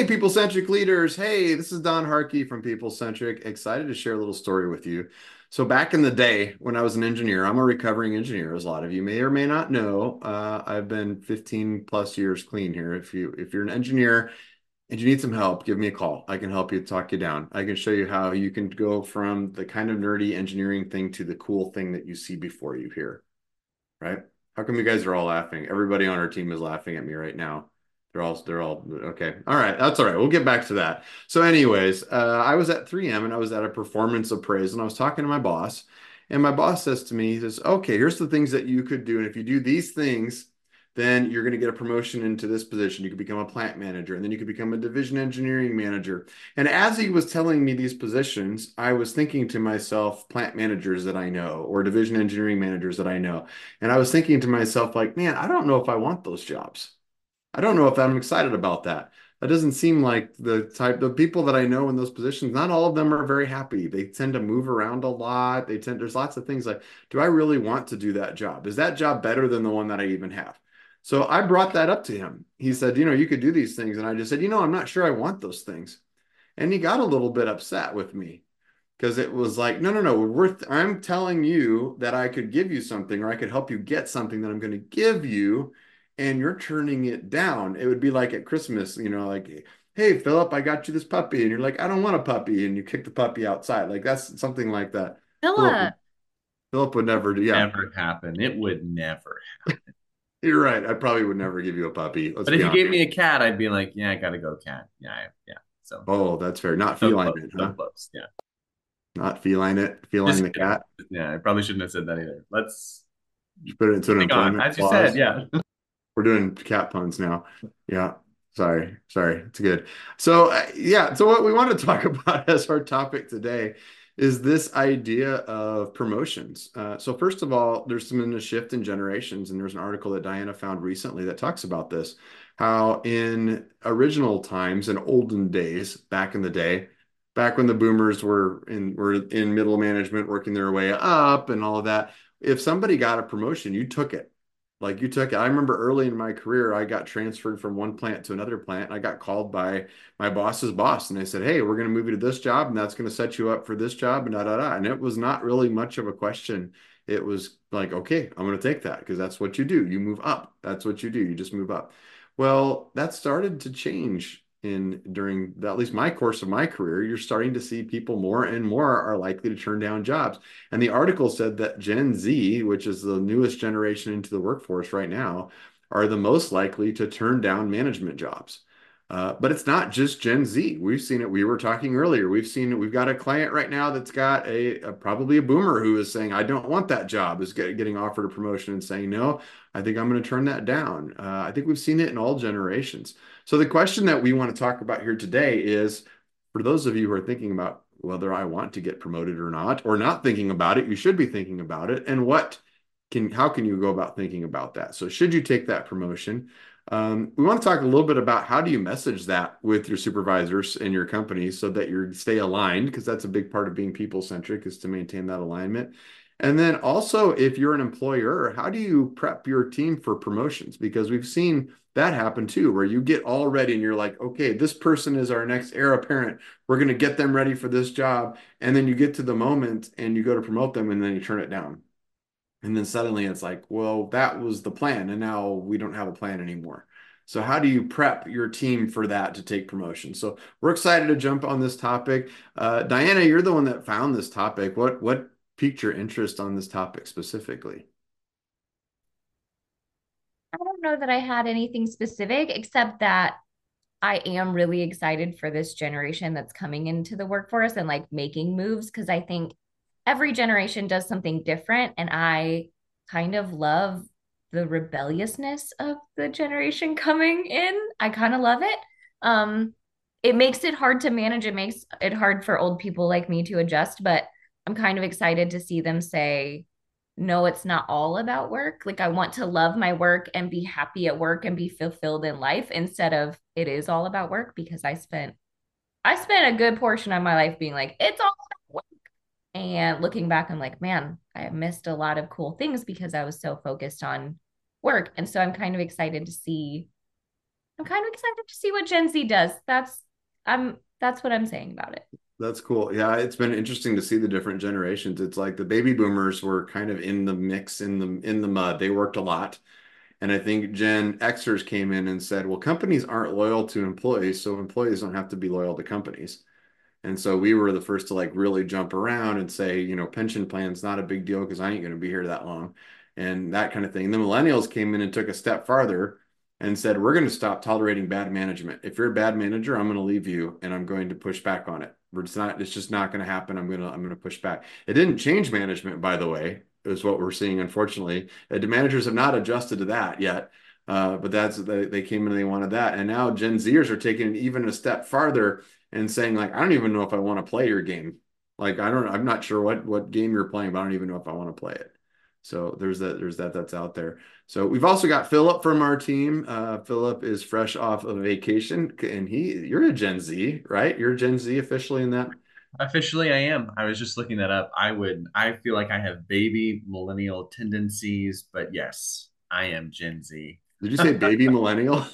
Hey, People Centric leaders. Hey, this is Don Harkey from People Centric. Excited to share a little story with you. So, back in the day when I was an engineer, I'm a recovering engineer, as a lot of you may or may not know. Uh, I've been 15 plus years clean here. If you if you're an engineer and you need some help, give me a call. I can help you talk you down. I can show you how you can go from the kind of nerdy engineering thing to the cool thing that you see before you here. Right? How come you guys are all laughing? Everybody on our team is laughing at me right now. They're all they're all okay. All right, that's all right. We'll get back to that. So, anyways, uh, I was at 3M and I was at a performance appraisal and I was talking to my boss, and my boss says to me, he says, "Okay, here's the things that you could do, and if you do these things, then you're going to get a promotion into this position. You could become a plant manager, and then you could become a division engineering manager." And as he was telling me these positions, I was thinking to myself, plant managers that I know or division engineering managers that I know, and I was thinking to myself, like, man, I don't know if I want those jobs. I don't know if I'm excited about that. That doesn't seem like the type the people that I know in those positions, not all of them are very happy. They tend to move around a lot. They tend there's lots of things like, do I really want to do that job? Is that job better than the one that I even have? So I brought that up to him. He said, you know, you could do these things. And I just said, you know, I'm not sure I want those things. And he got a little bit upset with me because it was like, no, no, no, we're I'm telling you that I could give you something or I could help you get something that I'm going to give you and you're turning it down. It would be like at Christmas, you know, like, hey, Philip, I got you this puppy. And you're like, I don't want a puppy. And you kick the puppy outside. Like that's something like that. Philip. Philip would never do. Yeah. Never happen. It would never happen. You're right. I probably would never give you a puppy. Let's but if you gave me a cat, I'd be like, yeah, I gotta go cat. Yeah, yeah. So. Oh, that's fair. Not so feline close, it. Huh? So close. Yeah. Not feline it. Feline Just, the cat. Yeah, I probably shouldn't have said that either. Let's. You put it into an employment. As you said, yeah. We're doing cat puns now. Yeah. Sorry. Sorry. It's good. So, uh, yeah. So, what we want to talk about as our topic today is this idea of promotions. Uh, so, first of all, there's been a shift in generations, and there's an article that Diana found recently that talks about this. How in original times, in olden days, back in the day, back when the boomers were in were in middle management, working their way up, and all of that, if somebody got a promotion, you took it like you took it. I remember early in my career, I got transferred from one plant to another plant. I got called by my boss's boss, and they said, "Hey, we're going to move you to this job, and that's going to set you up for this job." And da da da. And it was not really much of a question. It was like, "Okay, I'm going to take that because that's what you do. You move up. That's what you do. You just move up." Well, that started to change in during the, at least my course of my career, you're starting to see people more and more are likely to turn down jobs. And the article said that Gen Z, which is the newest generation into the workforce right now, are the most likely to turn down management jobs. Uh, but it's not just Gen Z. We've seen it. We were talking earlier. We've seen. We've got a client right now that's got a, a probably a boomer who is saying, "I don't want that job." Is get, getting offered a promotion and saying, "No, I think I'm going to turn that down." Uh, I think we've seen it in all generations. So the question that we want to talk about here today is, for those of you who are thinking about whether I want to get promoted or not, or not thinking about it, you should be thinking about it, and what can how can you go about thinking about that? So should you take that promotion? Um, we want to talk a little bit about how do you message that with your supervisors and your company so that you stay aligned because that's a big part of being people centric is to maintain that alignment. And then also, if you're an employer, how do you prep your team for promotions? Because we've seen that happen too, where you get all ready and you're like, okay, this person is our next heir apparent. We're going to get them ready for this job. And then you get to the moment and you go to promote them and then you turn it down. And then suddenly it's like, well, that was the plan. And now we don't have a plan anymore. So, how do you prep your team for that to take promotion? So, we're excited to jump on this topic. Uh, Diana, you're the one that found this topic. What what piqued your interest on this topic specifically? I don't know that I had anything specific except that I am really excited for this generation that's coming into the workforce and like making moves because I think every generation does something different and I kind of love the rebelliousness of the generation coming in. I kind of love it. Um, it makes it hard to manage. It makes it hard for old people like me to adjust, but I'm kind of excited to see them say, no, it's not all about work. Like I want to love my work and be happy at work and be fulfilled in life instead of it is all about work because I spent I spent a good portion of my life being like, it's all about work. And looking back, I'm like, man, I missed a lot of cool things because I was so focused on work. And so I'm kind of excited to see, I'm kind of excited to see what Gen Z does. That's I'm that's what I'm saying about it. That's cool. Yeah, it's been interesting to see the different generations. It's like the baby boomers were kind of in the mix in the in the mud. They worked a lot. And I think Gen Xers came in and said, well, companies aren't loyal to employees, so employees don't have to be loyal to companies. And so we were the first to like really jump around and say, you know, pension plan's not a big deal because I ain't going to be here that long and that kind of thing. The millennials came in and took a step farther and said, we're going to stop tolerating bad management. If you're a bad manager, I'm going to leave you and I'm going to push back on it. It's not, it's just not going to happen. I'm going to, I'm going to push back. It didn't change management, by the way, is what we're seeing, unfortunately. Uh, the managers have not adjusted to that yet. Uh, but that's they, they came in and they wanted that. And now Gen Zers are taking it even a step farther and saying, like, I don't even know if I want to play your game. Like, I don't, I'm not sure what what game you're playing, but I don't even know if I want to play it. So there's that, there's that that's out there. So we've also got Philip from our team. Uh, Philip is fresh off of vacation, and he, you're a Gen Z, right? You're Gen Z officially in that. Officially, I am. I was just looking that up. I would. I feel like I have baby millennial tendencies, but yes, I am Gen Z. Did you say baby millennial?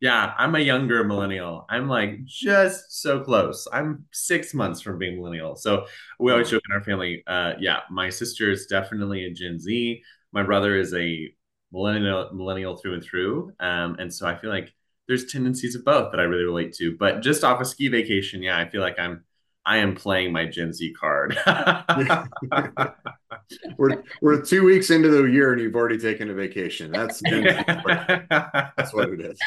Yeah, I'm a younger millennial. I'm like just so close. I'm six months from being millennial. So we always joke in our family. Uh, yeah, my sister is definitely a Gen Z. My brother is a millennial, millennial through and through. Um, and so I feel like there's tendencies of both that I really relate to. But just off a ski vacation, yeah, I feel like I'm I am playing my Gen Z card. we're we're two weeks into the year and you've already taken a vacation. That's that's what it is.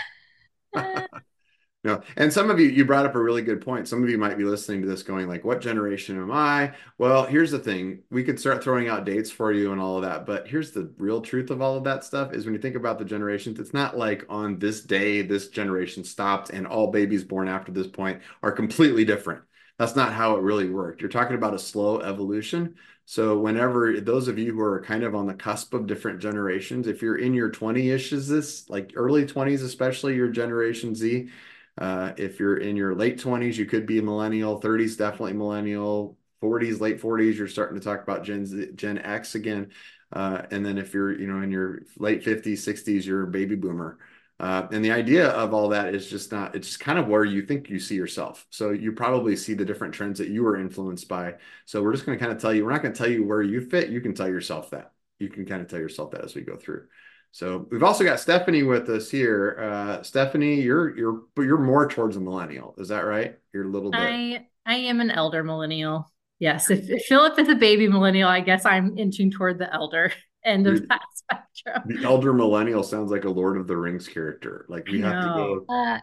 No, and some of you you brought up a really good point. Some of you might be listening to this going like, "What generation am I?" Well, here's the thing: we could start throwing out dates for you and all of that, but here's the real truth of all of that stuff: is when you think about the generations, it's not like on this day this generation stopped and all babies born after this point are completely different. That's not how it really worked. You're talking about a slow evolution. So whenever those of you who are kind of on the cusp of different generations, if you're in your 20-ish, is this like early 20s, especially your Generation Z? Uh, if you're in your late 20s, you could be a millennial. 30s, definitely millennial. 40s, late 40s, you're starting to talk about Gen Z, Gen X again. Uh, and then if you're, you know, in your late 50s, 60s, you're a baby boomer. Uh, and the idea of all that is just not, it's just kind of where you think you see yourself. So you probably see the different trends that you were influenced by. So we're just going to kind of tell you, we're not going to tell you where you fit. You can tell yourself that. You can kind of tell yourself that as we go through. So we've also got Stephanie with us here. Uh, Stephanie, you're you're you're more towards a millennial, is that right? You're a little bit. I I am an elder millennial. Yes, if, if Philip is a baby millennial, I guess I'm inching toward the elder end of that spectrum. The elder millennial sounds like a Lord of the Rings character. Like we have to go. Uh,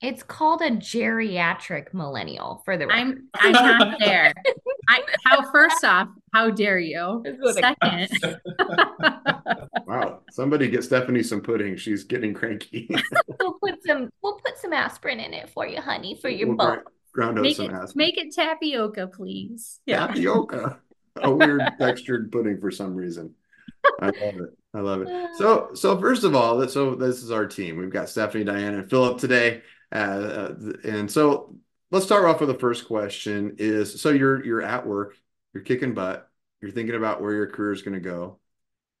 it's called a geriatric millennial for the record. I'm I'm not there. I, how first off, how dare you? Second. wow, somebody get Stephanie some pudding. She's getting cranky. we'll put some we'll put some aspirin in it for you, honey, for your we'll bone. Ground make some it, aspirin. Make it tapioca, please. Yeah. Tapioca. a weird textured pudding for some reason. I love it. I love it. So, so first of all, so this is our team. We've got Stephanie, Diane, and Philip today, uh, uh, and so let's start off with the first question: Is so you're you're at work, you're kicking butt, you're thinking about where your career is going to go,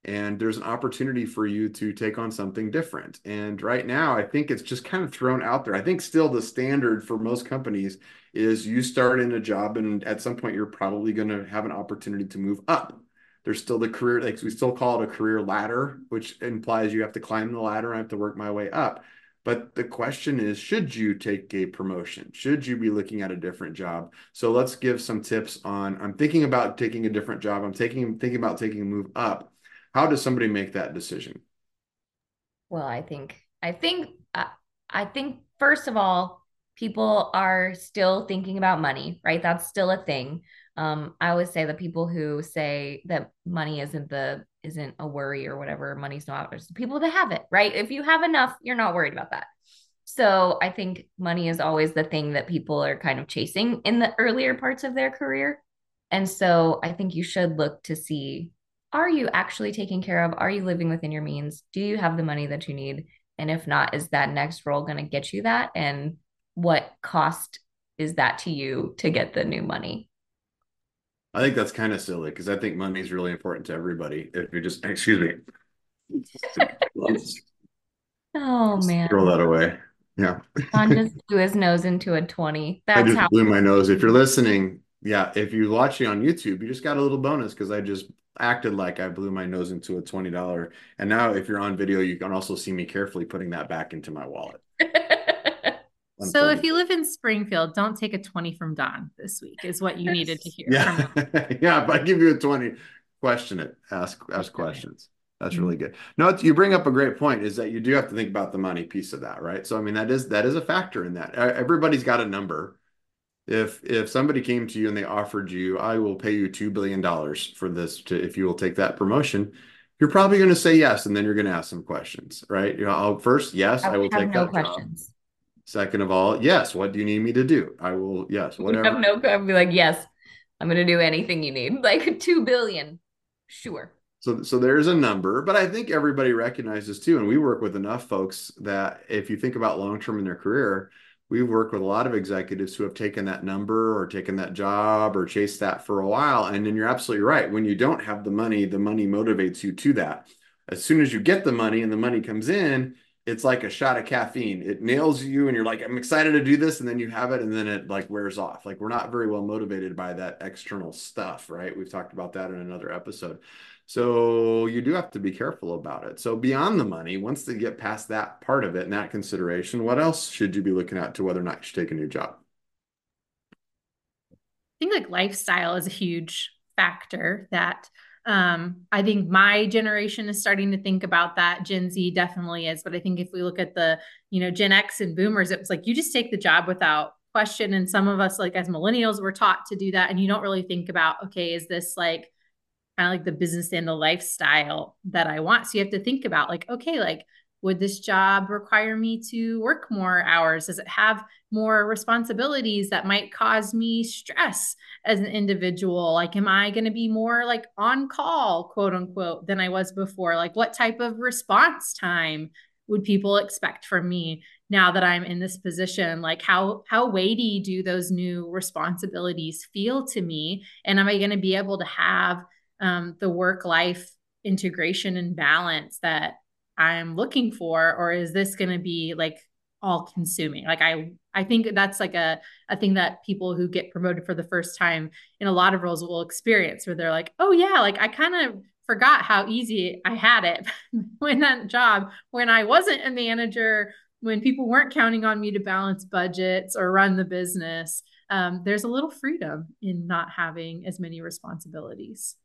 and there's an opportunity for you to take on something different. And right now, I think it's just kind of thrown out there. I think still the standard for most companies is you start in a job, and at some point, you're probably going to have an opportunity to move up there's still the career, like we still call it a career ladder, which implies you have to climb the ladder and I have to work my way up. But the question is, should you take a promotion? Should you be looking at a different job? So let's give some tips on, I'm thinking about taking a different job. I'm taking, thinking about taking a move up. How does somebody make that decision? Well, I think, I think, uh, I think first of all, people are still thinking about money, right? That's still a thing. Um, I always say the people who say that money isn't the isn't a worry or whatever, money's not it's the people that have it, right? If you have enough, you're not worried about that. So I think money is always the thing that people are kind of chasing in the earlier parts of their career. And so I think you should look to see are you actually taken care of? Are you living within your means? Do you have the money that you need? And if not, is that next role going to get you that? And what cost is that to you to get the new money? I think that's kind of silly because I think money is really important to everybody. If you're just, excuse me. oh man. Throw that away. Yeah. John just blew his nose into a 20. That's I just how blew my nose. If you're listening, yeah, if you're watching on YouTube, you just got a little bonus because I just acted like I blew my nose into a $20. And now if you're on video, you can also see me carefully putting that back into my wallet. So if you live in Springfield, don't take a 20 from Don this week is what you needed to hear. Yeah. yeah. If I give you a 20, question it, ask, ask questions. That's really mm-hmm. good. No, you bring up a great point is that you do have to think about the money piece of that, right? So, I mean, that is, that is a factor in that. Everybody's got a number. If, if somebody came to you and they offered you, I will pay you $2 billion for this to, if you will take that promotion, you're probably going to say yes. And then you're going to ask some questions, right? You know, I'll first, yes, I, I will take no that questions. Job. Second of all, yes. What do you need me to do? I will. Yes. Whatever. have no. I'll be like, yes. I'm going to do anything you need. Like two billion. Sure. So, so there's a number, but I think everybody recognizes too, and we work with enough folks that if you think about long term in their career, we've worked with a lot of executives who have taken that number or taken that job or chased that for a while. And then you're absolutely right. When you don't have the money, the money motivates you to that. As soon as you get the money and the money comes in, it's like a shot of caffeine. It nails you and you're like, I'm excited to do this. And then you have it and then it like wears off. Like we're not very well motivated by that external stuff, right? We've talked about that in another episode. So you do have to be careful about it. So beyond the money, once they get past that part of it and that consideration, what else should you be looking at to whether or not you should take a new job? I think like lifestyle is a huge factor that um, I think my generation is starting to think about that. Gen Z definitely is. But I think if we look at the, you know, Gen X and boomers, it was like you just take the job without question. And some of us, like as millennials, were taught to do that. And you don't really think about, okay, is this like kind of like the business and the lifestyle that I want? So you have to think about like, okay, like would this job require me to work more hours? Does it have more responsibilities that might cause me stress as an individual? Like, am I going to be more like on call, quote unquote, than I was before? Like, what type of response time would people expect from me now that I'm in this position? Like, how how weighty do those new responsibilities feel to me? And am I going to be able to have um, the work life integration and balance that I'm looking for, or is this going to be like all consuming? Like I, I think that's like a a thing that people who get promoted for the first time in a lot of roles will experience, where they're like, oh yeah, like I kind of forgot how easy I had it when that job when I wasn't a manager, when people weren't counting on me to balance budgets or run the business. Um, there's a little freedom in not having as many responsibilities.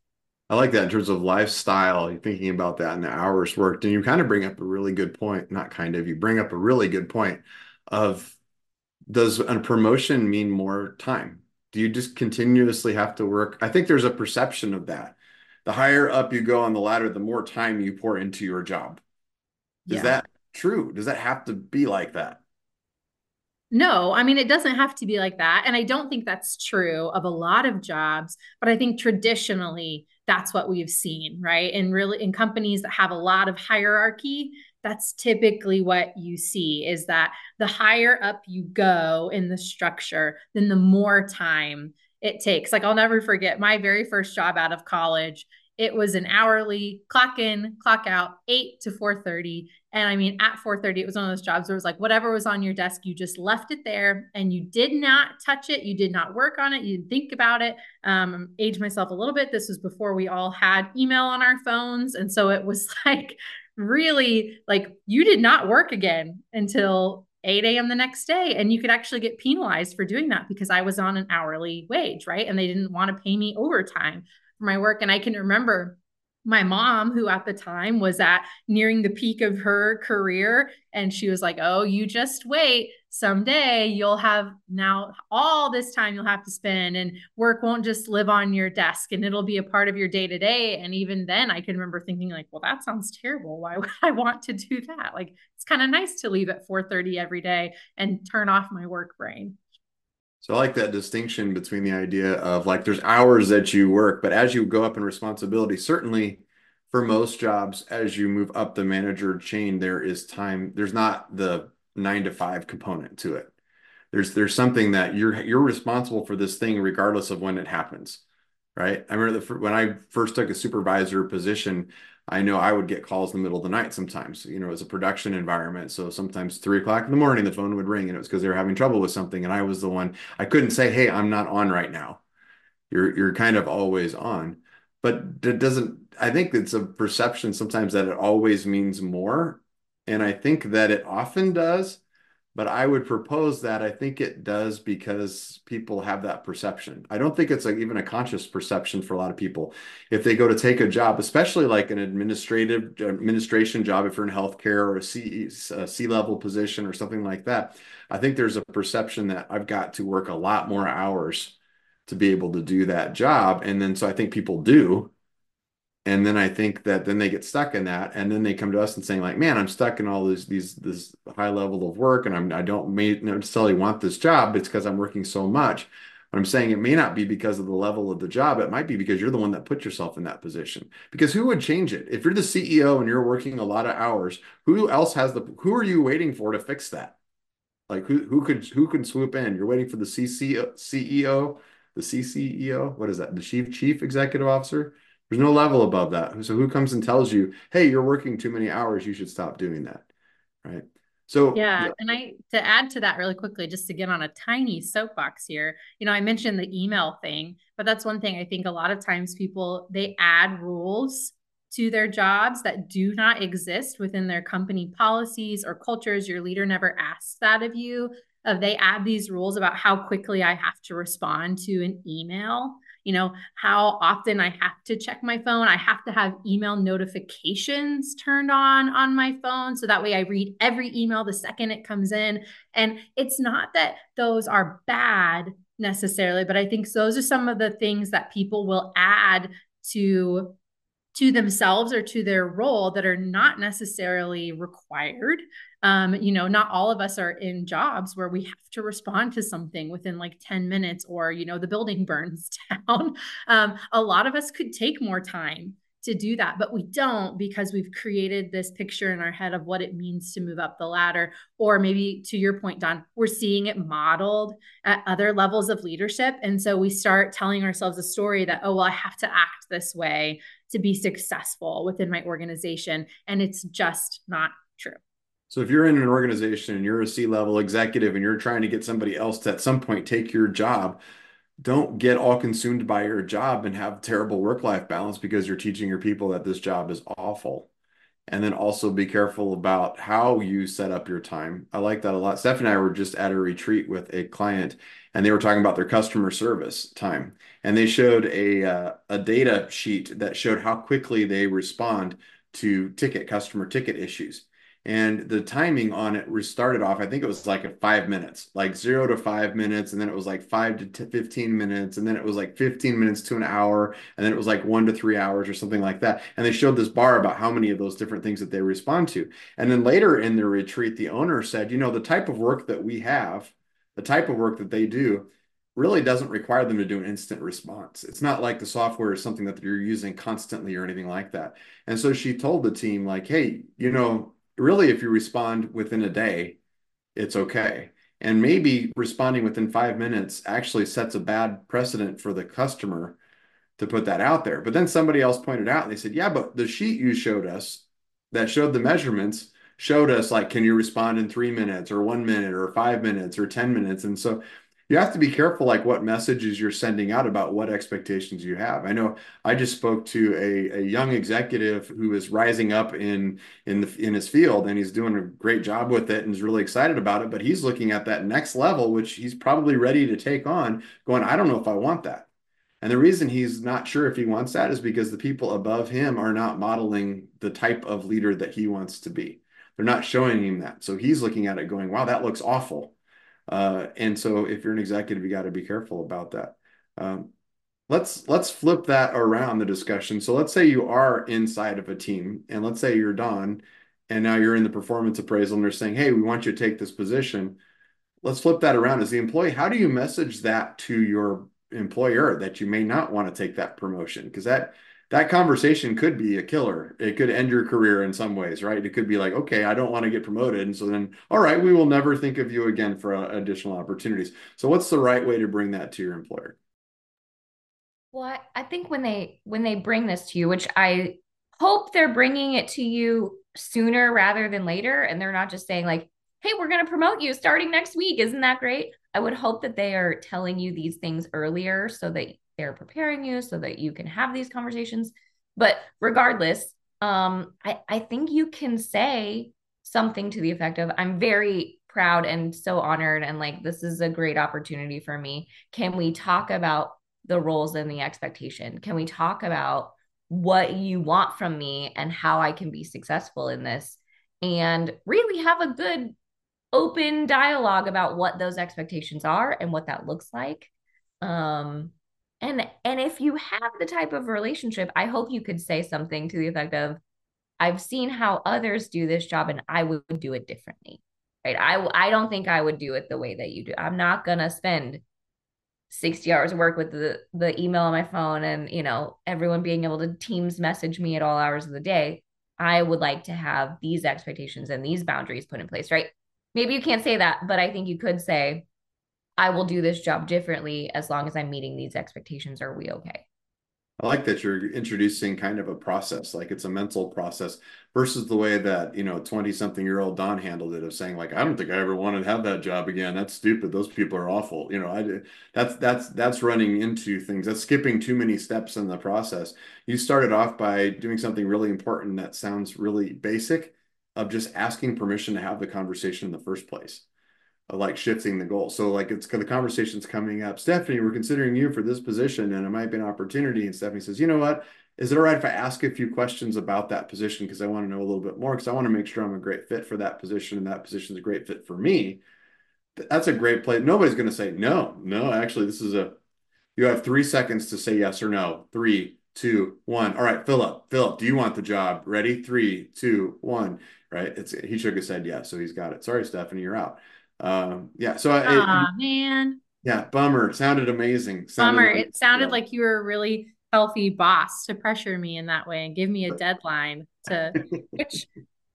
I like that in terms of lifestyle, you're thinking about that and the hours worked. And you kind of bring up a really good point. Not kind of, you bring up a really good point of does a promotion mean more time? Do you just continuously have to work? I think there's a perception of that. The higher up you go on the ladder, the more time you pour into your job. Is yeah. that true? Does that have to be like that? No, I mean, it doesn't have to be like that. And I don't think that's true of a lot of jobs, but I think traditionally that's what we've seen, right? And really in companies that have a lot of hierarchy, that's typically what you see is that the higher up you go in the structure, then the more time it takes. Like I'll never forget my very first job out of college it was an hourly clock in clock out 8 to 4.30 and i mean at 4.30 it was one of those jobs where it was like whatever was on your desk you just left it there and you did not touch it you did not work on it you didn't think about it um age myself a little bit this was before we all had email on our phones and so it was like really like you did not work again until 8 a.m. the next day. And you could actually get penalized for doing that because I was on an hourly wage, right? And they didn't want to pay me overtime for my work. And I can remember my mom, who at the time was at nearing the peak of her career, and she was like, Oh, you just wait. Someday you'll have now all this time you'll have to spend, and work won't just live on your desk and it'll be a part of your day to day. And even then, I can remember thinking, like, well, that sounds terrible. Why would I want to do that? Like, it's kind of nice to leave at 4 30 every day and turn off my work brain. So I like that distinction between the idea of like there's hours that you work, but as you go up in responsibility, certainly for most jobs, as you move up the manager chain, there is time. There's not the nine to five component to it. There's there's something that you're you're responsible for this thing regardless of when it happens, right? I remember the, when I first took a supervisor position, I know I would get calls in the middle of the night sometimes. You know, it was a production environment. So sometimes three o'clock in the morning, the phone would ring and it was because they were having trouble with something. And I was the one I couldn't say, Hey, I'm not on right now. You're you're kind of always on. But it doesn't I think it's a perception sometimes that it always means more. And I think that it often does but I would propose that I think it does because people have that perception. I don't think it's like even a conscious perception for a lot of people. If they go to take a job, especially like an administrative administration job, if you're in healthcare or a C, a C level position or something like that, I think there's a perception that I've got to work a lot more hours to be able to do that job. And then so I think people do and then I think that then they get stuck in that, and then they come to us and saying like, "Man, I'm stuck in all these these this high level of work, and I'm I don't necessarily want this job. It's because I'm working so much." But I'm saying it may not be because of the level of the job. It might be because you're the one that put yourself in that position. Because who would change it if you're the CEO and you're working a lot of hours? Who else has the? Who are you waiting for to fix that? Like who who could who can swoop in? You're waiting for the CC, CEO, the CCEO. What is that? The chief chief executive officer there's no level above that. So who comes and tells you, hey, you're working too many hours, you should stop doing that. Right. So yeah, yeah, and I to add to that really quickly, just to get on a tiny soapbox here, you know, I mentioned the email thing, but that's one thing I think a lot of times people they add rules to their jobs that do not exist within their company policies or cultures. Your leader never asks that of you. Of they add these rules about how quickly I have to respond to an email you know, how often I have to check my phone. I have to have email notifications turned on on my phone. So that way I read every email the second it comes in. And it's not that those are bad necessarily, but I think those are some of the things that people will add to to themselves or to their role that are not necessarily required. Um, you know, not all of us are in jobs where we have to respond to something within like 10 minutes or, you know, the building burns down. Um, a lot of us could take more time to do that, but we don't because we've created this picture in our head of what it means to move up the ladder. Or maybe to your point, Don, we're seeing it modeled at other levels of leadership. And so we start telling ourselves a story that, oh, well, I have to act this way to be successful within my organization. And it's just not true. So if you're in an organization and you're a C-level executive and you're trying to get somebody else to at some point take your job, don't get all consumed by your job and have terrible work-life balance because you're teaching your people that this job is awful. And then also be careful about how you set up your time. I like that a lot. Steph and I were just at a retreat with a client and they were talking about their customer service time. And they showed a, uh, a data sheet that showed how quickly they respond to ticket customer ticket issues. And the timing on it started off i think it was like a five minutes like zero to five minutes and then it was like five to 15 minutes and then it was like 15 minutes to an hour and then it was like one to three hours or something like that. And they showed this bar about how many of those different things that they respond to. And then later in the retreat the owner said you know the type of work that we have the type of work that they do really doesn't require them to do an instant response. It's not like the software is something that you're using constantly or anything like that. And so she told the team, like, hey, you know, really, if you respond within a day, it's okay. And maybe responding within five minutes actually sets a bad precedent for the customer to put that out there. But then somebody else pointed out and they said, yeah, but the sheet you showed us that showed the measurements showed us like, can you respond in three minutes or one minute or five minutes or 10 minutes? And so you have to be careful like what messages you're sending out about what expectations you have i know i just spoke to a, a young executive who is rising up in in the in his field and he's doing a great job with it and is really excited about it but he's looking at that next level which he's probably ready to take on going i don't know if i want that And the reason he's not sure if he wants that is because the people above him are not modeling the type of leader that he wants to be. They're not showing him that. So he's looking at it going, wow, that looks awful. Uh, and so if you're an executive, you got to be careful about that. Um, let's let's flip that around the discussion. So let's say you are inside of a team, and let's say you're Don, and now you're in the performance appraisal, and they're saying, "Hey, we want you to take this position." Let's flip that around. As the employee, how do you message that to your employer that you may not want to take that promotion? Because that that conversation could be a killer. It could end your career in some ways, right? It could be like, okay, I don't want to get promoted. And so then, all right, we will never think of you again for uh, additional opportunities. So what's the right way to bring that to your employer? Well, I think when they when they bring this to you, which I hope they're bringing it to you sooner rather than later and they're not just saying like, "Hey, we're going to promote you starting next week. Isn't that great?" I would hope that they are telling you these things earlier so that they're preparing you so that you can have these conversations. But regardless, um, I, I think you can say something to the effect of, I'm very proud and so honored. And like, this is a great opportunity for me. Can we talk about the roles and the expectation? Can we talk about what you want from me and how I can be successful in this? And really have a good open dialogue about what those expectations are and what that looks like. Um, and and if you have the type of relationship i hope you could say something to the effect of i've seen how others do this job and i would do it differently. Right? I i don't think i would do it the way that you do. I'm not going to spend 60 hours of work with the the email on my phone and you know everyone being able to teams message me at all hours of the day. I would like to have these expectations and these boundaries put in place right? Maybe you can't say that but i think you could say I will do this job differently as long as I'm meeting these expectations. Are we okay? I like that you're introducing kind of a process, like it's a mental process versus the way that, you know, 20 something year old Don handled it of saying like, I don't think I ever want to have that job again. That's stupid. Those people are awful. You know, I that's, that's, that's running into things. That's skipping too many steps in the process. You started off by doing something really important that sounds really basic of just asking permission to have the conversation in the first place like shifting the goal. So like it's the conversation's coming up. Stephanie, we're considering you for this position and it might be an opportunity. And Stephanie says, you know what? Is it all right if I ask a few questions about that position? Because I want to know a little bit more because I want to make sure I'm a great fit for that position and that position is a great fit for me. That's a great play. Nobody's going to say no. No, actually, this is a you have three seconds to say yes or no. Three, two, one. All right, Philip. Philip, do you want the job? Ready? Three, two, one. Right. It's he shook his head yes, so he's got it. Sorry, Stephanie, you're out. Um, yeah. So I, Aw, it, man. Yeah, bummer. Sounded amazing. Sounded bummer. Like, it sounded yeah. like you were a really healthy boss to pressure me in that way and give me a deadline to which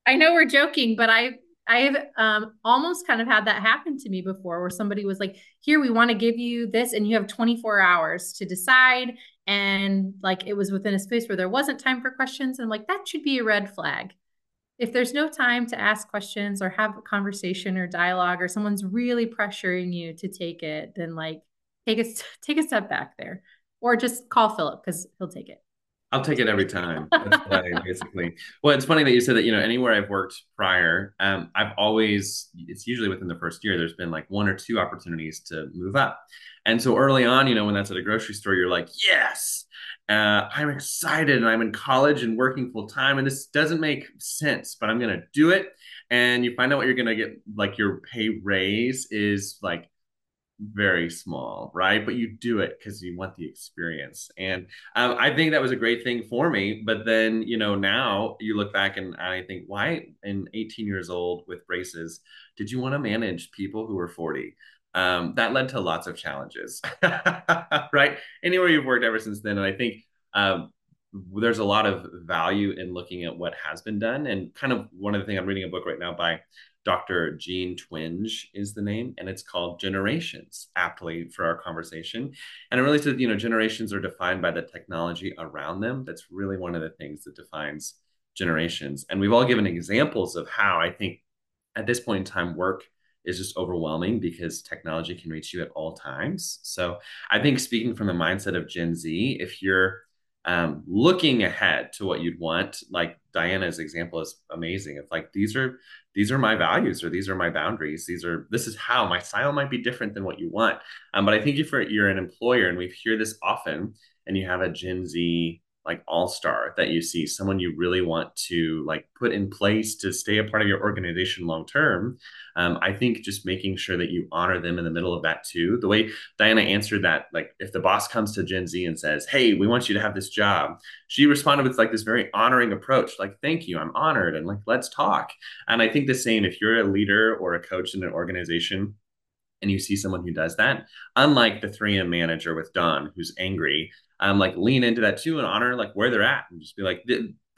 I know we're joking, but I I've um, almost kind of had that happen to me before where somebody was like, here, we want to give you this, and you have 24 hours to decide. And like it was within a space where there wasn't time for questions. And I'm like, that should be a red flag if there's no time to ask questions or have a conversation or dialogue or someone's really pressuring you to take it then like take a take a step back there or just call philip because he'll take it I'll take it every time. That's why basically. Well, it's funny that you said that. You know, anywhere I've worked prior, um, I've always. It's usually within the first year. There's been like one or two opportunities to move up, and so early on, you know, when that's at a grocery store, you're like, yes, uh, I'm excited and I'm in college and working full time, and this doesn't make sense, but I'm gonna do it. And you find out what you're gonna get, like your pay raise is like very small, right? But you do it because you want the experience. And um, I think that was a great thing for me. But then, you know, now you look back and I think, why in 18 years old with braces did you want to manage people who were 40? um, that led to lots of challenges, right? Anywhere you've worked ever since then. And I think um, there's a lot of value in looking at what has been done. And kind of one of the things I'm reading a book right now by Dr. Jean Twenge is the name, and it's called Generations, aptly for our conversation. And it really says, you know, generations are defined by the technology around them. That's really one of the things that defines generations. And we've all given examples of how I think at this point in time, work is just overwhelming because technology can reach you at all times. So I think speaking from the mindset of Gen Z, if you're um, looking ahead to what you'd want, like Diana's example is amazing. It's like these are these are my values or these are my boundaries. These are this is how my style might be different than what you want. Um, but I think if you're, you're an employer and we hear this often, and you have a Gen Z like all star that you see, someone you really want to like put in place to stay a part of your organization long term. Um, I think just making sure that you honor them in the middle of that too. The way Diana answered that, like if the boss comes to Gen Z and says, "Hey, we want you to have this job," she responded with like this very honoring approach, like "Thank you, I'm honored," and like "Let's talk." And I think the same if you're a leader or a coach in an organization and you see someone who does that, unlike the 3M manager with Don, who's angry, um, like lean into that too and honor like where they're at and just be like,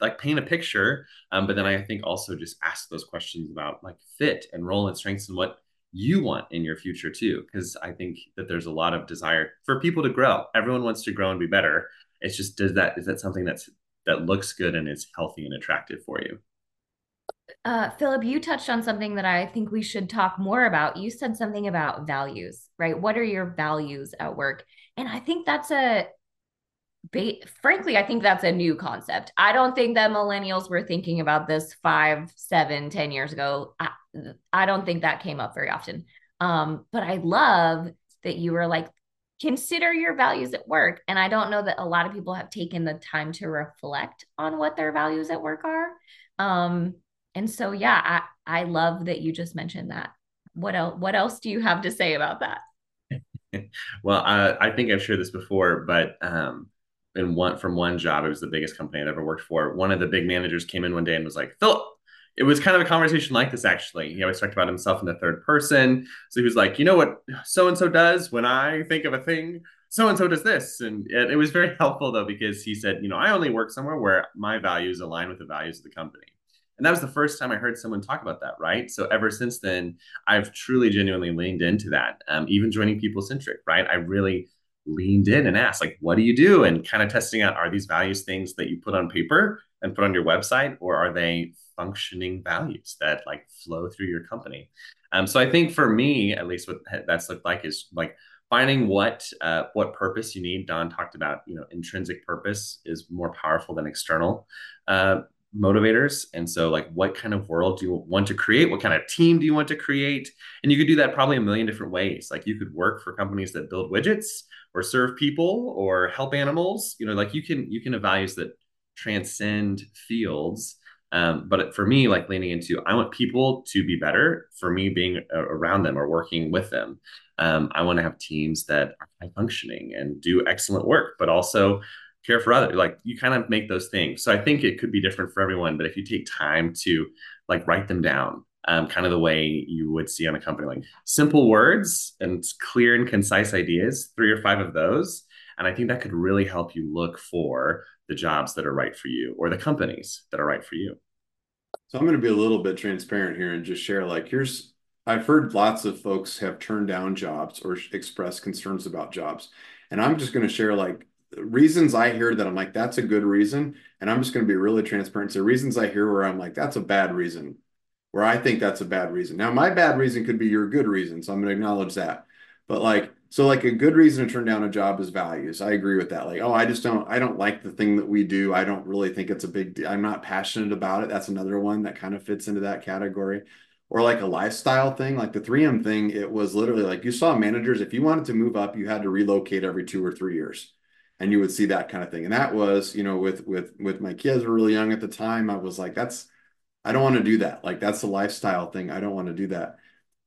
like paint a picture. Um, but then I think also just ask those questions about like fit and role and strengths and what you want in your future too. Cause I think that there's a lot of desire for people to grow. Everyone wants to grow and be better. It's just, does that, is that something that's, that looks good and is healthy and attractive for you? Uh, Philip, you touched on something that I think we should talk more about. You said something about values, right? What are your values at work? And I think that's a ba- frankly, I think that's a new concept. I don't think that millennials were thinking about this five, seven, ten years ago. I, I don't think that came up very often. Um, but I love that you were like, consider your values at work. And I don't know that a lot of people have taken the time to reflect on what their values at work are. Um, and so, yeah, I, I love that you just mentioned that. What else? What else do you have to say about that? well, uh, I think I've shared this before, but um, in one from one job. It was the biggest company I'd ever worked for. One of the big managers came in one day and was like, Philip, it was kind of a conversation like this actually. He always talked about himself in the third person. So he was like, you know what so and so does when I think of a thing? So and so does this. And it, it, was very helpful though, because he said, you know, I only work somewhere where my values align with the values of the company. And that was the first time I heard someone talk about that, right? So ever since then, I've truly, genuinely leaned into that. Um, even joining People Centric, right? I really leaned in and asked, like, what do you do? And kind of testing out are these values things that you put on paper and put on your website, or are they functioning values that like flow through your company? Um, so I think for me, at least what that's looked like is like finding what uh, what purpose you need. Don talked about, you know, intrinsic purpose is more powerful than external uh, motivators. And so, like, what kind of world do you want to create? What kind of team do you want to create? And you could do that probably a million different ways. Like, you could work for companies that build widgets or serve people or help animals. You know, like you can you can have values that transcend fields. Um, but for me, like leaning into, I want people to be better. For me, being around them or working with them, um, I want to have teams that are high functioning and do excellent work, but also care for others. Like you kind of make those things. So I think it could be different for everyone. But if you take time to like write them down, um, kind of the way you would see on a company, like simple words and clear and concise ideas, three or five of those. And I think that could really help you look for the jobs that are right for you or the companies that are right for you. So I'm going to be a little bit transparent here and just share like here's I've heard lots of folks have turned down jobs or expressed concerns about jobs. And I'm just going to share like reasons I hear that I'm like, that's a good reason. And I'm just going to be really transparent. So reasons I hear where I'm like, that's a bad reason, where I think that's a bad reason. Now, my bad reason could be your good reason. So I'm going to acknowledge that. But like, so like a good reason to turn down a job is values. I agree with that. Like, oh, I just don't, I don't like the thing that we do. I don't really think it's a big deal. I'm not passionate about it. That's another one that kind of fits into that category. Or like a lifestyle thing, like the 3M thing, it was literally like you saw managers, if you wanted to move up, you had to relocate every two or three years and you would see that kind of thing. And that was, you know, with with with my kids were really young at the time, I was like, that's I don't want to do that. Like that's a lifestyle thing. I don't want to do that.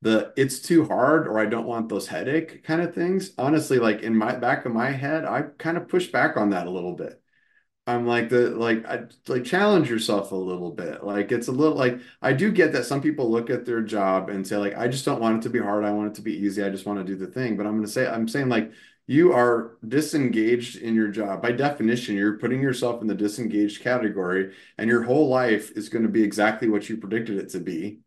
The it's too hard or I don't want those headache kind of things. Honestly, like in my back of my head, I kind of push back on that a little bit. I'm like the like I like challenge yourself a little bit. Like it's a little like I do get that some people look at their job and say like I just don't want it to be hard. I want it to be easy. I just want to do the thing. But I'm going to say I'm saying like you are disengaged in your job. By definition, you're putting yourself in the disengaged category, and your whole life is going to be exactly what you predicted it to be.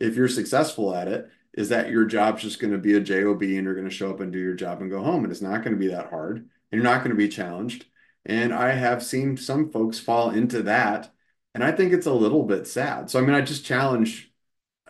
If you're successful at it, is that your job's just going to be a job and you're going to show up and do your job and go home, and it's not going to be that hard, and you're not going to be challenged. And I have seen some folks fall into that, and I think it's a little bit sad. So I mean, I just challenge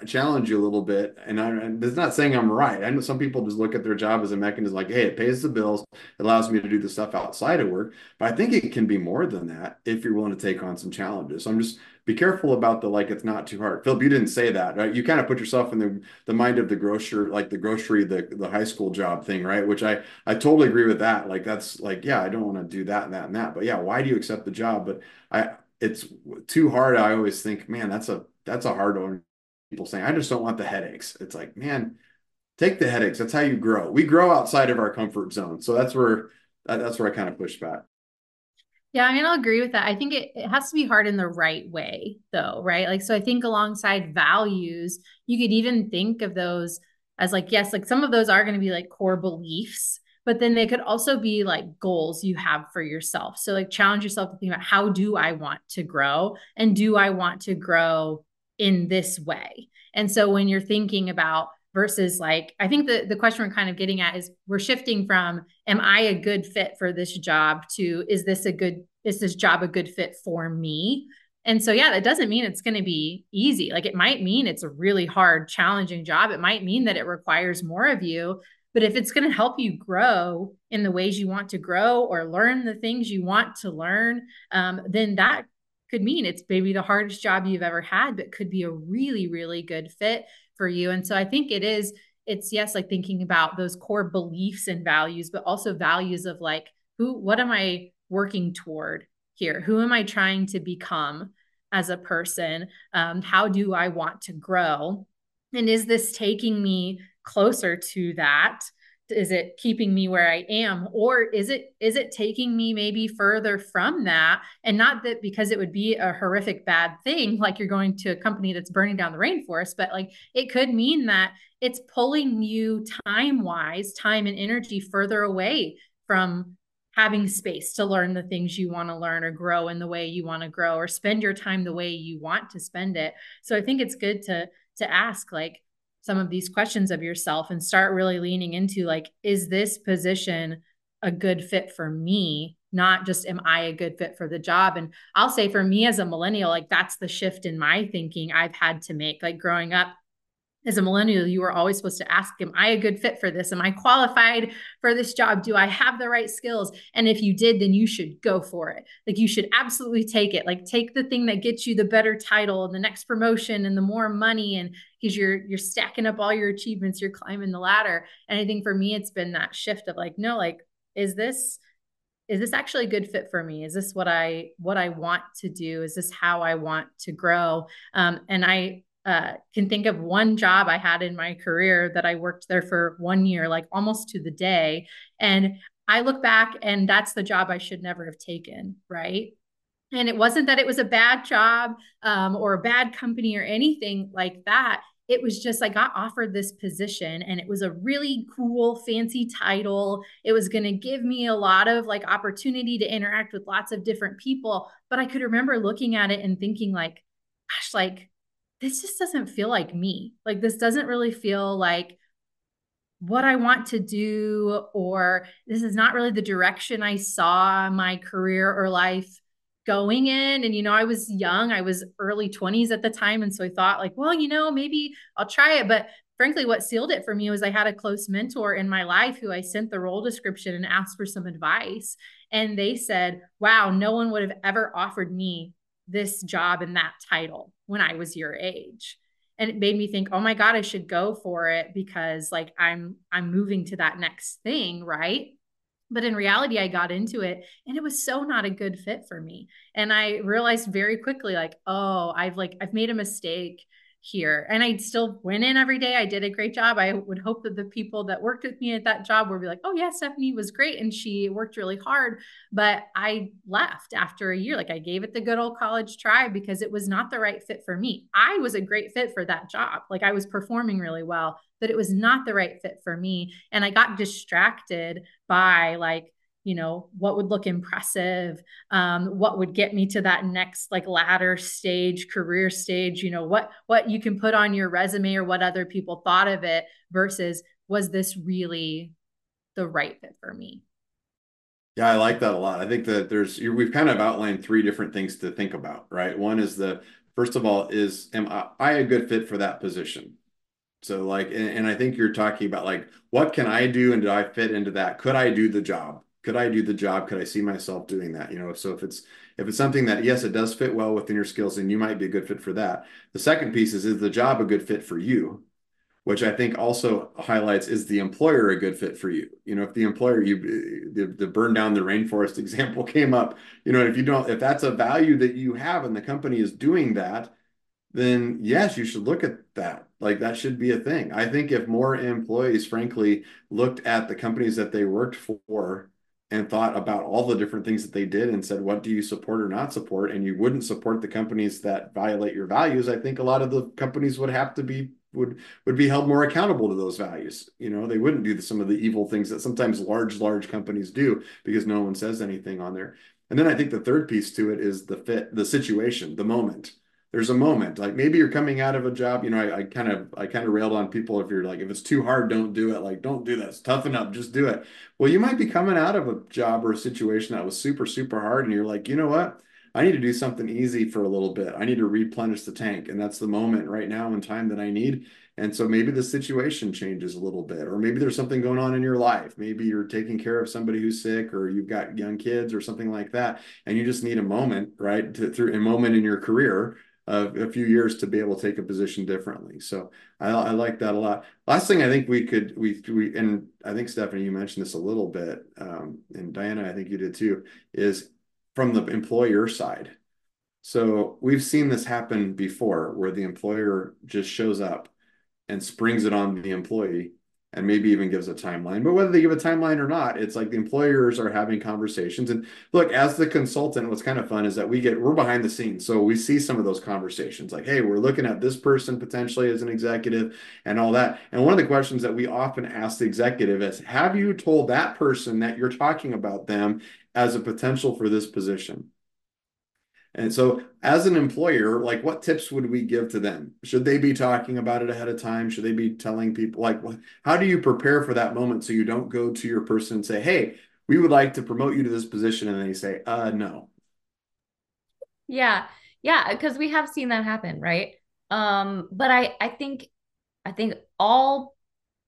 challenge you a little bit. And, I, and it's not saying I'm right. I know some people just look at their job as a mechanism like, hey, it pays the bills, it allows me to do the stuff outside of work. But I think it can be more than that if you're willing to take on some challenges. So I'm just be careful about the like it's not too hard. Philip, you didn't say that, right? You kind of put yourself in the the mind of the grocer, like the grocery, the the high school job thing, right? Which I I totally agree with that. Like that's like, yeah, I don't want to do that and that and that. But yeah, why do you accept the job? But I it's too hard. I always think, man, that's a that's a hard one. People saying, I just don't want the headaches. It's like, man, take the headaches. That's how you grow. We grow outside of our comfort zone. So that's where that's where I kind of push back. Yeah, I mean, I'll agree with that. I think it, it has to be hard in the right way, though, right? Like, so I think alongside values, you could even think of those as like, yes, like some of those are going to be like core beliefs, but then they could also be like goals you have for yourself. So, like, challenge yourself to think about how do I want to grow? And do I want to grow in this way? And so, when you're thinking about versus like i think the, the question we're kind of getting at is we're shifting from am i a good fit for this job to is this a good is this job a good fit for me? And so yeah that doesn't mean it's going to be easy. Like it might mean it's a really hard challenging job. It might mean that it requires more of you. But if it's going to help you grow in the ways you want to grow or learn the things you want to learn um, then that could mean it's maybe the hardest job you've ever had but could be a really really good fit for you. And so I think it is, it's yes, like thinking about those core beliefs and values, but also values of like, who, what am I working toward here? Who am I trying to become as a person? Um, how do I want to grow? And is this taking me closer to that? Is it keeping me where i am? Or is it is it taking me maybe further from that? And not that because it would be a horrific bad thing like you're going to a company that's burning down the rainforest but like it could mean that it's pulling you time wise time and energy further away from having space to learn the things you want to learn or grow in the way you want to grow or spend your time the way you want to spend it. So i think it's good to to ask like some of these questions of yourself and start really leaning into like is this position a good fit for me? Not just am i a good fit for the job? And i'll say for me as a millennial like that's the shift in my thinking i've had to make. Like growing up as a millennial, you were always supposed to ask, him: Am I a good fit for this? Am I qualified for this job? Do I have the right skills? And if you did, then you should go for it. Like you should absolutely take it. Like take the thing that gets you the better title and the next promotion and the more money. And because you're you're stacking up all your achievements, you're climbing the ladder. And I think for me, it's been that shift of like, no, like, is this is this actually a good fit for me is this what i what i want to do is this how i want to grow um, and i uh, can think of one job I had in my career that I worked there for one year, like almost to the day. And I look back and that's the job I should never have taken. Right. And it wasn't that it was a bad job um, or a bad company or anything like that. It was just I got offered this position and it was a really cool, fancy title. It was going to give me a lot of like opportunity to interact with lots of different people. But I could remember looking at it and thinking, like, gosh, like, this just doesn't feel like me. Like this doesn't really feel like what I want to do, or this is not really the direction I saw my career or life going in. And, you know, I was young, I was early 20s at the time. And so I thought, like, well, you know, maybe I'll try it. But frankly, what sealed it for me was I had a close mentor in my life who I sent the role description and asked for some advice. And they said, wow, no one would have ever offered me this job and that title when I was your age. And it made me think, oh my God, I should go for it because like I'm I'm moving to that next thing, right? But in reality, I got into it and it was so not a good fit for me. And I realized very quickly, like, oh, I've like I've made a mistake here. And I still went in every day. I did a great job. I would hope that the people that worked with me at that job would be like, oh, yeah, Stephanie was great. And she worked really hard. But I left after a year. Like I gave it the good old college try because it was not the right fit for me. I was a great fit for that job. Like I was performing really well, but it was not the right fit for me. And I got distracted by like, you know what would look impressive um, what would get me to that next like ladder stage career stage you know what what you can put on your resume or what other people thought of it versus was this really the right fit for me? Yeah i like that a lot. I think that there's we've kind of outlined three different things to think about right? One is the first of all is am i a good fit for that position? So like and, and i think you're talking about like what can i do and do i fit into that? Could i do the job could I do the job? Could I see myself doing that? You know, so if it's if it's something that yes it does fit well within your skills and you might be a good fit for that the second piece is is the job a good fit for you which I think also highlights is the employer a good fit for you? You know, if the employer you the, the burn down the rainforest example came up, you know, if you don't if that's a value that you have and the company is doing that, then yes, you should look at that. Like that should be a thing. I think if more employees frankly looked at the companies that they worked for and thought about all the different things that they did and said what do you support or not support and you wouldn't support the companies that violate your values, I think a lot of the companies would have to be would would be held more accountable to those values. You know, they wouldn't do some of the evil things that sometimes large large companies do because no one says anything on there. And then I think the third piece to it is the fit, the situation, the moment. There's a moment, like maybe you're coming out of a job. You know, I, I kind of I kind of railed on people if you're like, if it's too hard, don't do it. Like, don't do that. It's toughen up, just do it. Well, you might be coming out of a job or a situation that was super super hard, and you're like, you know what? I need to do something easy for a little bit. I need to replenish the tank. And that's the moment right now in time that I need. And so maybe the situation changes a little bit, or maybe there's something going on in your life. Maybe you're taking care of somebody who's sick, or you've got young kids, or something like that. And you just need a moment, right? To, through a moment in your career a few years to be able to take a position differently. So I, I like that a lot. Last thing I think we could, we, we, and I think Stephanie, you mentioned this a little bit, um, and Diana, I think you did too, is from the employer side. So we've seen this happen before where the employer just shows up and springs it on the employee and maybe even gives a timeline. But whether they give a timeline or not, it's like the employers are having conversations. And look, as the consultant, what's kind of fun is that we get we're behind the scenes. So we see some of those conversations like, hey, we're looking at this person potentially as an executive and all that. And one of the questions that we often ask the executive is, have you told that person that you're talking about them as a potential for this position? And so, as an employer, like what tips would we give to them? Should they be talking about it ahead of time? Should they be telling people, like, how do you prepare for that moment so you don't go to your person and say, hey, we would like to promote you to this position? And they say, uh, no. Yeah. Yeah. Cause we have seen that happen. Right. Um, but I, I think, I think all,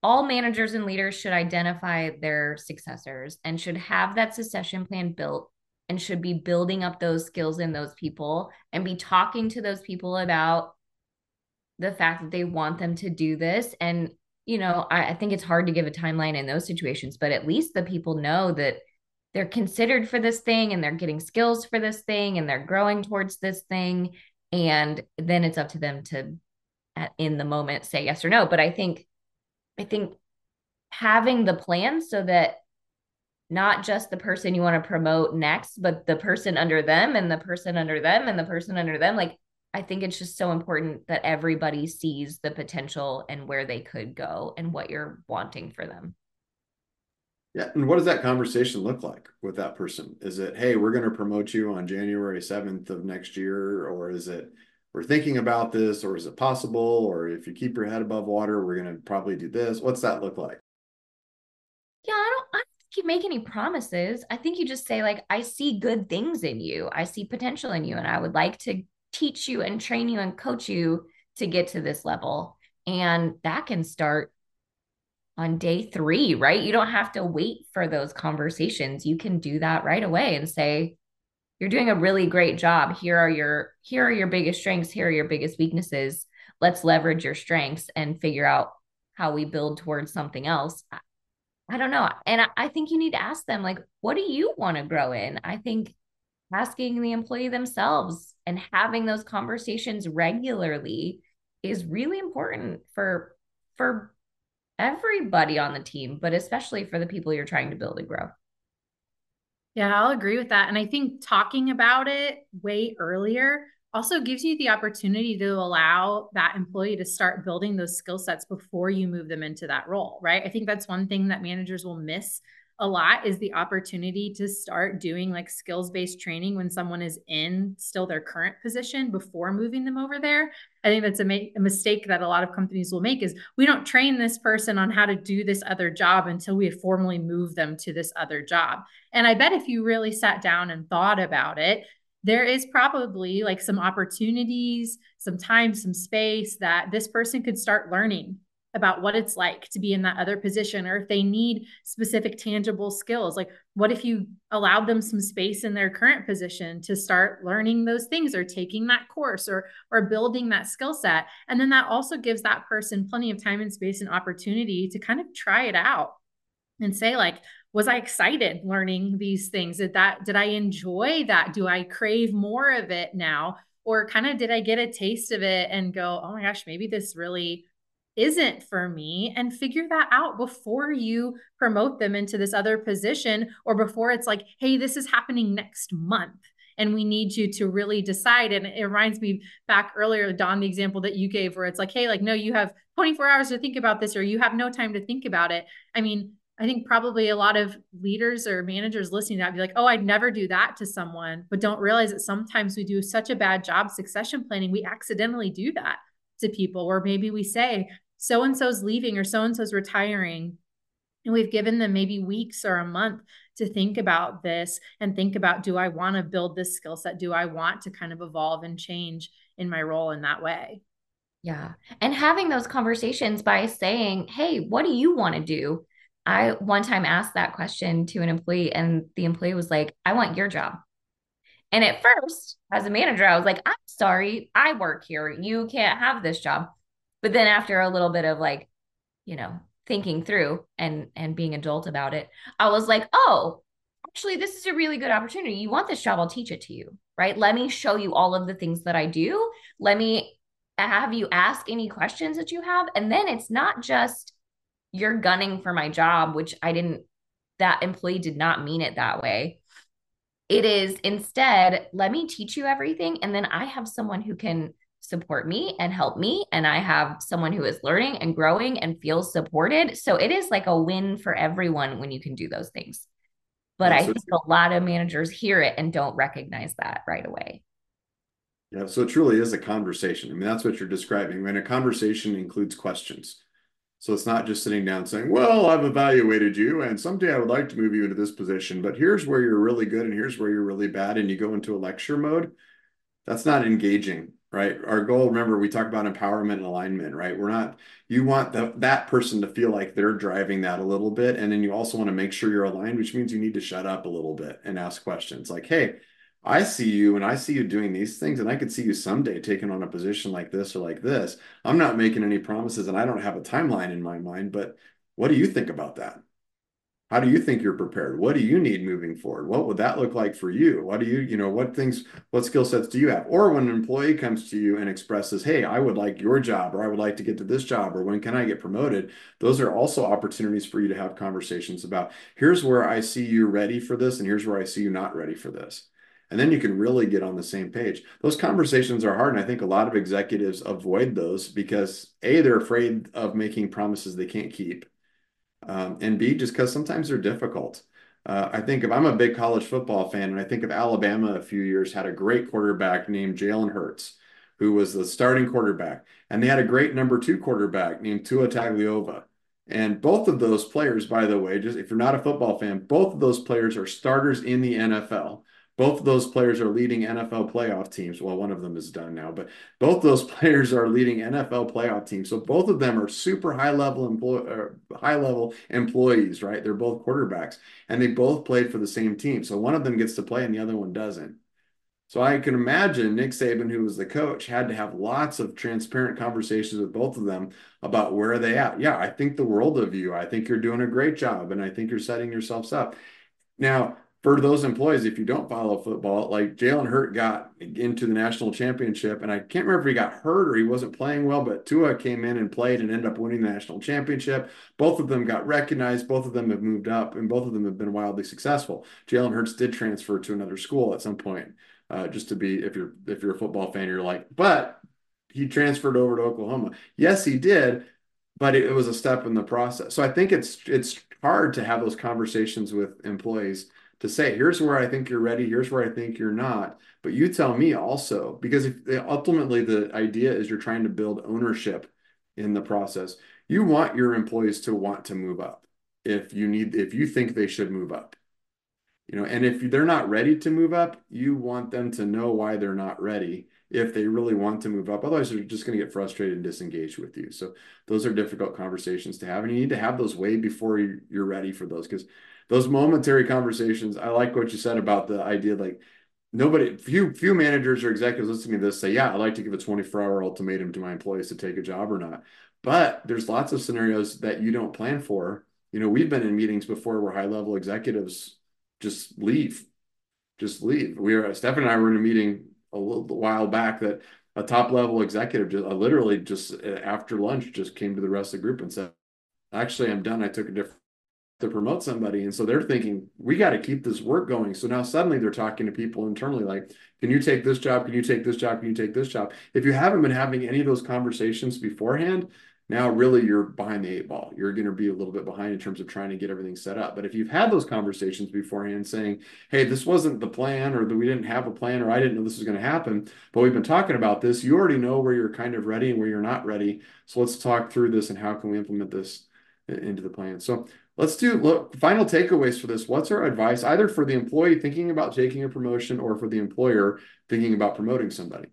all managers and leaders should identify their successors and should have that succession plan built and should be building up those skills in those people and be talking to those people about the fact that they want them to do this. And you know I, I, think it's hard to give a timeline in those situations but at least the people know that they're considered for this thing and they're getting skills for this thing and they're growing towards this thing. And then it's up to them to at, in the moment say yes or no. But i think i think having the plan so that not just the person you want to promote next, but the person under them and the person under them and the person under them. Like, I think it's just so important that everybody sees the potential and where they could go and what you're wanting for them. Yeah. And what does that conversation look like with that person? Is it, hey, we're going to promote you on January 7th of next year? Or is it, we're thinking about this? Or is it possible? Or if you keep your head above water, we're going to probably do this? What's that look like? Yeah, I don't, I you make any promises. I think you just say, like, I see good things in you. I see potential in you, and I would like to teach you and train you and coach you to get to this level. And that can start on day three, right? You don't have to wait for those conversations. You can do that right away and say, you're doing a really great job. Here are your here are your biggest strengths, here are your biggest weaknesses. Let's leverage your strengths and figure out how we build towards something else. I don't know. And I, think you need to ask them, like, what do you want to grow in? I think asking the employee themselves and having those conversations regularly is really important for for everybody on the team, but especially for the people you're trying to build and grow. Yeah, I'll agree with that. And I think talking about it way earlier also gives you the opportunity to allow that employee to start building those skill sets before you move them into that role, right? I think that's one thing that managers will miss a lot is the opportunity to start doing like skills based training when someone is in still their current position before moving them over there. I think that's a, ma- a, mistake that a lot of companies will make is we don't train this person on how to do this other job until we formally move them to this other job. And I bet if you really sat down and thought about it, there is probably like some opportunities, some time, some space that this person could start learning about what it's like to be in that other position or if they need specific tangible skills. Like what if you allowed them some space in their current position to start learning those things or taking that course or or building that skill set? And then that also gives that person plenty of time and space and opportunity to kind of try it out and say like was i excited learning these things? Did that did i enjoy that? Do i crave more of it now? Or kind of did i get a taste of it and go oh my gosh maybe this really isn't for me and figure that out before you promote them into this other position or before it's like hey this is happening next month and we need you to really decide and it reminds me back earlier don the example that you gave where it's like hey like no you have 24 hours to think about this or you have no time to think about it. I mean i think probably a lot of leaders or managers listening to that be like oh i'd never do that to someone but don't realize that sometimes we do such a bad job succession planning we accidentally do that to people or maybe we say so and so's leaving or so and so's retiring and we've given them maybe weeks or a month to think about this and think about do I want to build this skill set? Do I want to kind of evolve and change in my role in that way? Yeah. And having those conversations by saying, hey, what do you want to do? I one time asked that question to an employee, and the employee was like, I want your job. And at first, as a manager, I was like, I'm sorry, I work here. You can't have this job. But then after a little bit of like, you know, thinking through and and being adult about it, I was like, oh, actually, this is a really good opportunity. You want this job, I'll teach it to you, right? Let me show you all of the things that I do. Let me have you ask any questions that you have. And then it's not just you're gunning for my job, which I didn't, that employee did not mean it that way. It is instead, let me teach you everything. And then I have someone who can support me and help me. And I have someone who is learning and growing and feels supported. So it is like a win for everyone when you can do those things. But yeah, I think a lot of managers hear it and don't recognize that right away. Yeah, so it truly is a conversation. I mean, that's what you're describing. When a conversation includes questions. So it's not just sitting down saying, Well, I've evaluated you, and someday I would like to move you into this position, but here's where you're really good and here's where you're really bad. And you go into a lecture mode. That's not engaging right? Our goal, remember, we talk about empowerment and alignment, right? We're not, you want the, that person to feel like they're driving that a little bit. And then you also want to make sure you're aligned, which means you need to shut up a little bit and ask questions like, hey, I see you and I see you doing these things, and I could see you someday taking on a position like this or like this. I'm not making any promises and I don't have a timeline in my mind, but what do you think about that? How do you think you're prepared? What do you need moving forward? What would that look like for you? What do you, you know, what things, what skill sets do you have? Or when an employee comes to you and expresses, hey, I would like your job, or I would like to get to this job, or when can I get promoted? Those are also opportunities for you to have conversations about here's where I see you ready for this, and here's where I see you not ready for this. And then you can really get on the same page. Those conversations are hard. And I think a lot of executives avoid those because A, they're afraid of making promises they can't keep um, and B, just because sometimes they're difficult. Uh, I think if I'm a big college football fan, and I think of Alabama a few years had a great quarterback named Jalen Hurts, who was the starting quarterback, and they had a great number two quarterback named Tua Tagovailoa. And both of those players, by the way, just if you're not a football fan, both of those players are starters in the NFL. Both of those players are leading NFL playoff teams. Well, one of them is done now, but both those players are leading NFL playoff teams. So both of them are super high level employ uh, high level employees, right? They're both quarterbacks, and they both played for the same team. So one of them gets to play, and the other one doesn't. So I can imagine Nick Saban, who was the coach, had to have lots of transparent conversations with both of them about where are they at. Yeah, I think the world of you. I think you're doing a great job, and I think you're setting yourselves up. Now, for those employees, if you don't follow football, like Jalen Hurts got into the national championship, and I can't remember if he got hurt or he wasn't playing well, but Tua came in and played and ended up winning the national championship. Both of them got recognized. Both of them have moved up, and both of them have been wildly successful. Jalen Hurts did transfer to another school at some point, uh, just to be if you're if you're a football fan, you're like, but he transferred over to Oklahoma. Yes, he did, but it, it was a step in the process. So I think it's it's hard to have those conversations with employees to say, here's where I think you're ready, here's where I think you're not. But you tell me also, because if ultimately the idea is you're trying to build ownership in the process, you want your employees to want to move up if you need if you think they should move up. You know, and if they're not ready to move up, you want them to know why they're not ready if they really want to move up. Otherwise, they're just going to get frustrated and disengaged with you. So those are difficult conversations to have, and you need to have those way before you're ready for those because those momentary conversations. I like what you said about the idea like nobody few few managers or executives listening to this say yeah i'd like to give a 24 hour ultimatum to my employees to take a job or not. But there's lots of scenarios that you don't plan for. You know we've been in meetings before where high level executives just leave just leave. We are stephanie and i were in a meeting a little while back that a top level executive just uh, literally just uh, after lunch just came to the rest of the group and said actually i'm done. I took a different to promote somebody. And so they're thinking, we got to keep this work going. So now suddenly they're talking to people internally like, can you take this job? Can you take this job? Can you take this job? If you haven't been having any of those conversations beforehand, now really you're behind the eight ball. You're going to be a little bit behind in terms of trying to get everything set up. But if you've had those conversations beforehand saying, hey, this wasn't the plan, or that we didn't have a plan, or I didn't know this was going to happen, but we've been talking about this, you already know where you're kind of ready and where you're not ready. So let's talk through this and how can we implement this into the plan. So Let's do look final takeaways for this. What's our advice either for the employee thinking about taking a promotion or for the employer thinking about promoting somebody?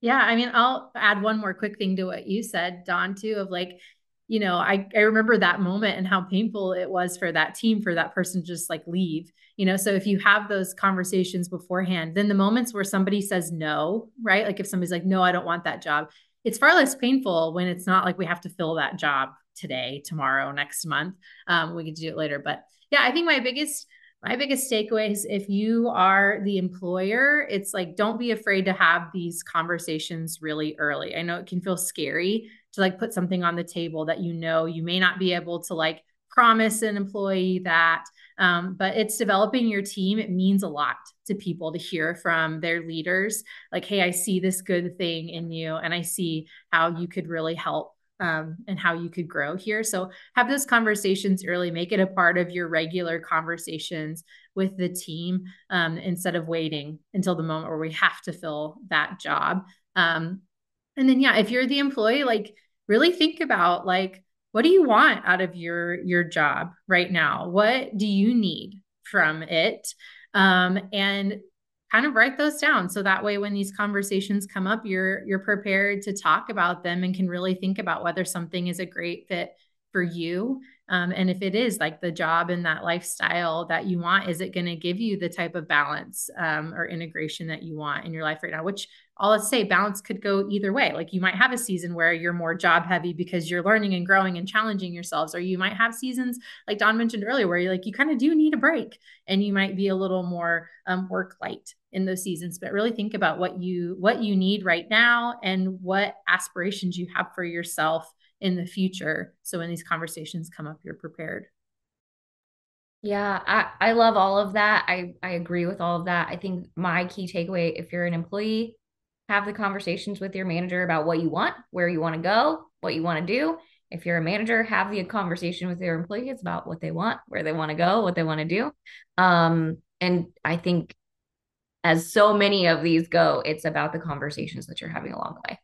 Yeah, I mean, I'll add one more quick thing to what you said, Don, too, of like, you know, I, I remember that moment and how painful it was for that team, for that person to just like leave, you know. So if you have those conversations beforehand, then the moments where somebody says no, right? Like if somebody's like, no, I don't want that job, it's far less painful when it's not like we have to fill that job today, tomorrow, next month. Um, we could do it later. But yeah, I think my biggest my biggest takeaway is if you are the employer, it's like don't be afraid to have these conversations really early. I know it can feel scary to like put something on the table that you know you may not be able to like promise an employee that um, but it's developing your team it means a lot to people to hear from their leaders like hey i see this good thing in you and i see how you could really help um, and how you could grow here. So have those conversations early, make it a part of your regular conversations with the team um, instead of waiting until the moment where we have to fill that job. Um, and then, yeah, if you're the employee, like really think about like, what do you want out of your your job right now? What do you need from it? Um, and kind of write those down. So that way when these conversations come up you're you're prepared to talk about them and can really think about whether something is a great fit for you. Um, and if it is like the job and that lifestyle that you want is it going to give you the type of balance um, or integration that you want in your life right now? Which all let's say balance could go either way like you might have a season where you're more job heavy because you're learning and growing and challenging yourselves or you might have seasons like don mentioned earlier where you're like you kind of do need a break and you might be a little more um, work light in those seasons but really think about what you what you need right now and what aspirations you have for yourself in the future so when these conversations come up you're prepared yeah, I, I love all of that. I, I agree with all of that. I think my key takeaway, if you're an employee, have the conversations with your manager about what you want, where you want to go, what you want to do. If you're a manager, have the conversation with your employees about what they want, where they want to go, what they want to do. Um, and I think as so many of these go, it's about the conversations that you're having along the way.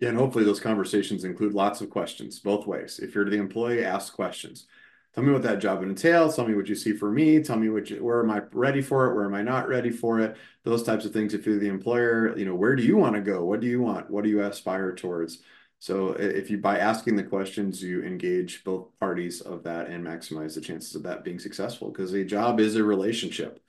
Yeah, and hopefully those conversations include lots of questions both ways. If you're the employee, ask questions. Tell me what that job entails. Tell me what you see for me. Tell me you, where am I ready for it? Where am I not ready for it? Those types of things. If you're the employer, you know, where do you want to go? What do you want? What do you aspire towards? So if you, by asking the questions, you engage both parties of that and maximize the chances of that being successful because a job is a relationship.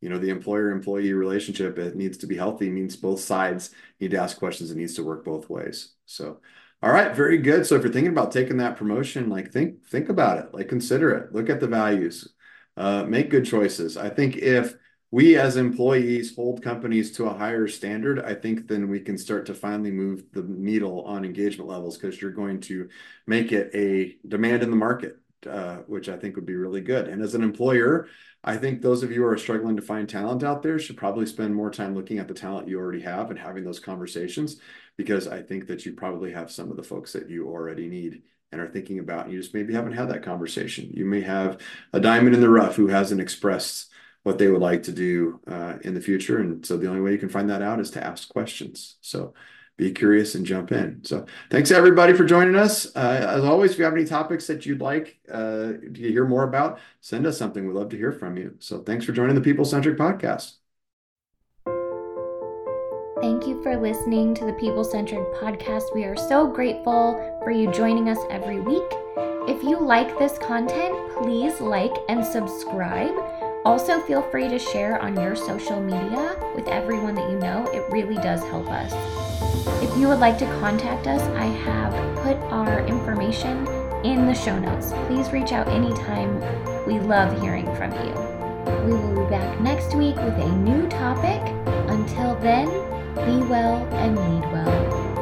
You know, the employer employee relationship, it needs to be healthy, means both sides need to ask questions. It needs to work both ways. So, all right, very good. So if you're thinking about taking that promotion, like think think about it, like consider it, look at the values, uh, make good choices. I think if we as employees hold companies to a higher standard, I think then we can start to finally move the needle on engagement levels because you're going to make it a demand in the market, uh, which I think would be really good. And as an employer, I think those of you who are struggling to find talent out there should probably spend more time looking at the talent you already have and having those conversations because I think that you probably have some of the folks that you already need and are thinking about. And you just maybe haven't had that conversation. You may have a diamond in the rough who hasn't expressed what they would like to do uh, in the future. And so the only way you can find that out is to ask questions. So be curious and jump in. So thanks everybody for joining us. Uh, as always, if you have any topics that you'd like uh, to hear more about, send us something. We'd love to hear from you. So thanks for joining the People Centric Podcast. Thank you for listening to the People Centric podcast. We are so grateful for you joining us every week. If you like this content, please like and subscribe. Also, feel free to share on your social media with everyone that you know. It really does help us. If you would like to contact us, I have put our information in the show notes. Please reach out anytime. We love hearing from you. We will be back next week with a new topic. Until then, be well and lead well.